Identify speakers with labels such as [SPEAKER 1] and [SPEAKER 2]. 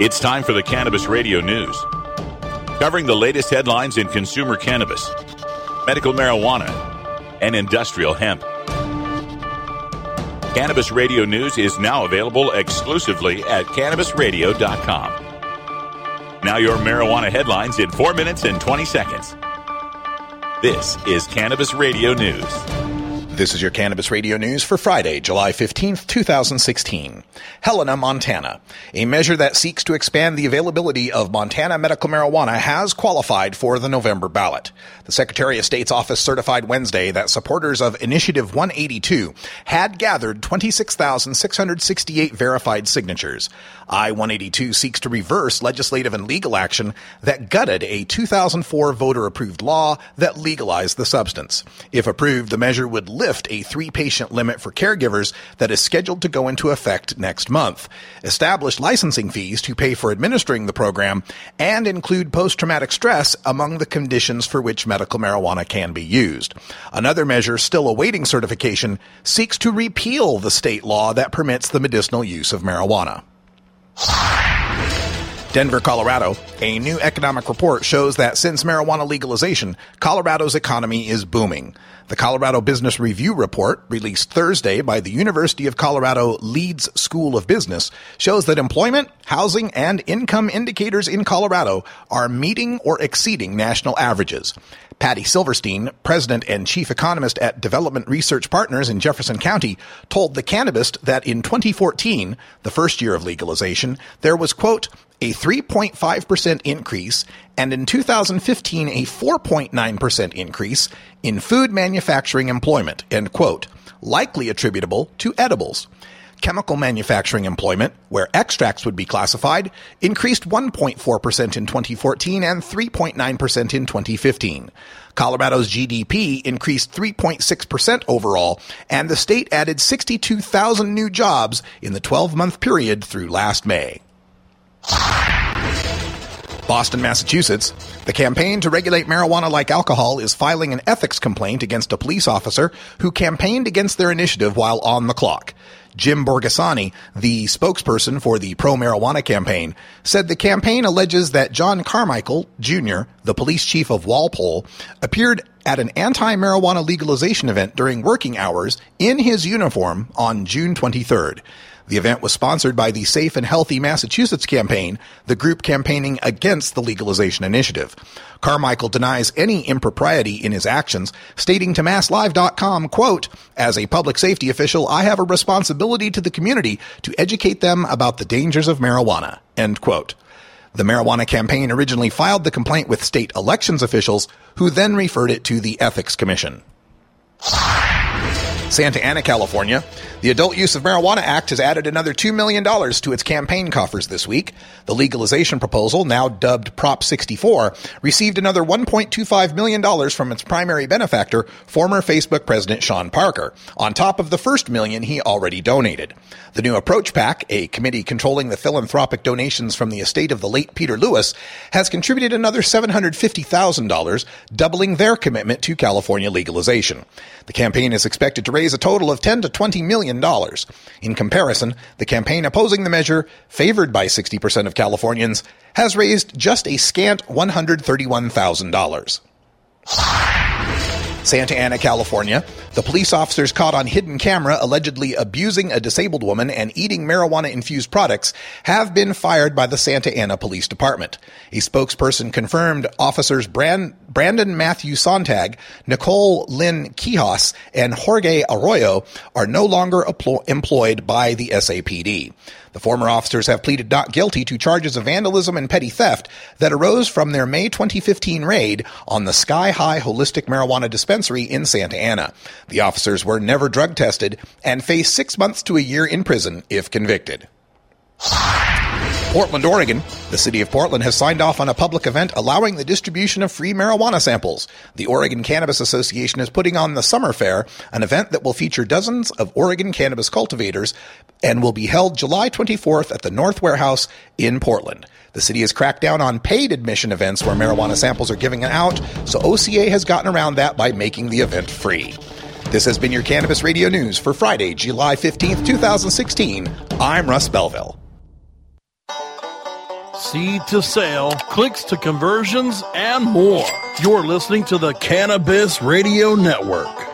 [SPEAKER 1] It's time for the Cannabis Radio News, covering the latest headlines in consumer cannabis, medical marijuana, and industrial hemp. Cannabis Radio News is now available exclusively at cannabisradio.com. Now, your marijuana headlines in 4 minutes and 20 seconds. This is Cannabis Radio News.
[SPEAKER 2] This is your Cannabis Radio News for Friday, July 15th, 2016. Helena, Montana. A measure that seeks to expand the availability of Montana medical marijuana has qualified for the November ballot. The Secretary of State's office certified Wednesday that supporters of Initiative 182 had gathered 26,668 verified signatures. I-182 seeks to reverse legislative and legal action that gutted a 2004 voter approved law that legalized the substance. If approved, the measure would lift a three patient limit for caregivers that is scheduled to go into effect next month, establish licensing fees to pay for administering the program, and include post traumatic stress among the conditions for which medical marijuana can be used. Another measure still awaiting certification seeks to repeal the state law that permits the medicinal use of marijuana. Denver, Colorado. A new economic report shows that since marijuana legalization, Colorado's economy is booming. The Colorado Business Review report, released Thursday by the University of Colorado Leeds School of Business, shows that employment, housing, and income indicators in Colorado are meeting or exceeding national averages. Patty Silverstein, president and chief economist at Development Research Partners in Jefferson County, told The Cannabist that in 2014, the first year of legalization, there was, quote, a 3.5% increase, and in 2015, a 4.9% increase in food manufacturing employment, end quote, likely attributable to edibles chemical manufacturing employment, where extracts would be classified, increased 1.4% in 2014 and 3.9% in 2015. Colorado's GDP increased 3.6% overall, and the state added 62,000 new jobs in the 12 month period through last May. Boston, Massachusetts. The campaign to regulate marijuana like alcohol is filing an ethics complaint against a police officer who campaigned against their initiative while on the clock. Jim Borghesani, the spokesperson for the pro marijuana campaign, said the campaign alleges that John Carmichael, Jr., the police chief of Walpole, appeared at an anti marijuana legalization event during working hours in his uniform on June 23rd. The event was sponsored by the Safe and Healthy Massachusetts campaign, the group campaigning against the legalization initiative. Carmichael denies any impropriety in his actions, stating to MassLive.com, quote, As a public safety official, I have a responsibility to the community to educate them about the dangers of marijuana, end quote. The marijuana campaign originally filed the complaint with state elections officials, who then referred it to the Ethics Commission. Santa Ana, California. The Adult Use of Marijuana Act has added another $2 million to its campaign coffers this week. The legalization proposal, now dubbed Prop 64, received another $1.25 million from its primary benefactor, former Facebook President Sean Parker, on top of the first million he already donated. The new Approach PAC, a committee controlling the philanthropic donations from the estate of the late Peter Lewis, has contributed another $750,000, doubling their commitment to California legalization. The campaign is expected to raise a total of 10 to 20 million dollars. In comparison, the campaign opposing the measure, favored by 60% of Californians, has raised just a scant $131,000. Santa Ana, California. The police officers caught on hidden camera allegedly abusing a disabled woman and eating marijuana infused products have been fired by the Santa Ana Police Department. A spokesperson confirmed officers Brand- Brandon Matthew Sontag, Nicole Lynn Quijas, and Jorge Arroyo are no longer employed by the SAPD. The former officers have pleaded not guilty to charges of vandalism and petty theft that arose from their May 2015 raid on the Sky High Holistic Marijuana Dispensary in Santa Ana. The officers were never drug tested and face six months to a year in prison if convicted. Portland, Oregon. The city of Portland has signed off on a public event allowing the distribution of free marijuana samples. The Oregon Cannabis Association is putting on the Summer Fair, an event that will feature dozens of Oregon cannabis cultivators and will be held July 24th at the North Warehouse in Portland. The city has cracked down on paid admission events where marijuana samples are given out, so OCA has gotten around that by making the event free. This has been your Cannabis Radio News for Friday, July 15th, 2016. I'm Russ Belville.
[SPEAKER 3] seed to sale, clicks to conversions, and more. You're listening to the Cannabis Radio Network.